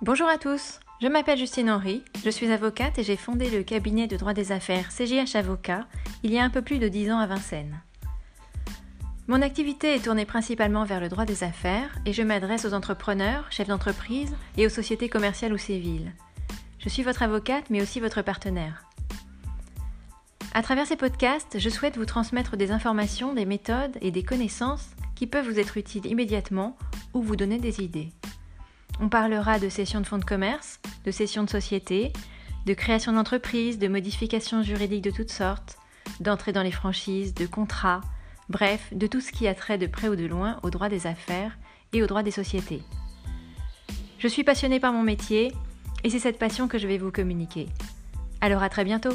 Bonjour à tous, je m'appelle Justine Henry, je suis avocate et j'ai fondé le cabinet de droit des affaires CGH Avocat il y a un peu plus de 10 ans à Vincennes. Mon activité est tournée principalement vers le droit des affaires et je m'adresse aux entrepreneurs, chefs d'entreprise et aux sociétés commerciales ou civiles. Je suis votre avocate mais aussi votre partenaire. À travers ces podcasts, je souhaite vous transmettre des informations, des méthodes et des connaissances qui peuvent vous être utiles immédiatement ou vous donner des idées. On parlera de cession de fonds de commerce, de cession de société, de création d'entreprise, de modifications juridiques de toutes sortes, d'entrée dans les franchises, de contrats, bref, de tout ce qui a trait de près ou de loin au droit des affaires et au droit des sociétés. Je suis passionnée par mon métier et c'est cette passion que je vais vous communiquer. Alors à très bientôt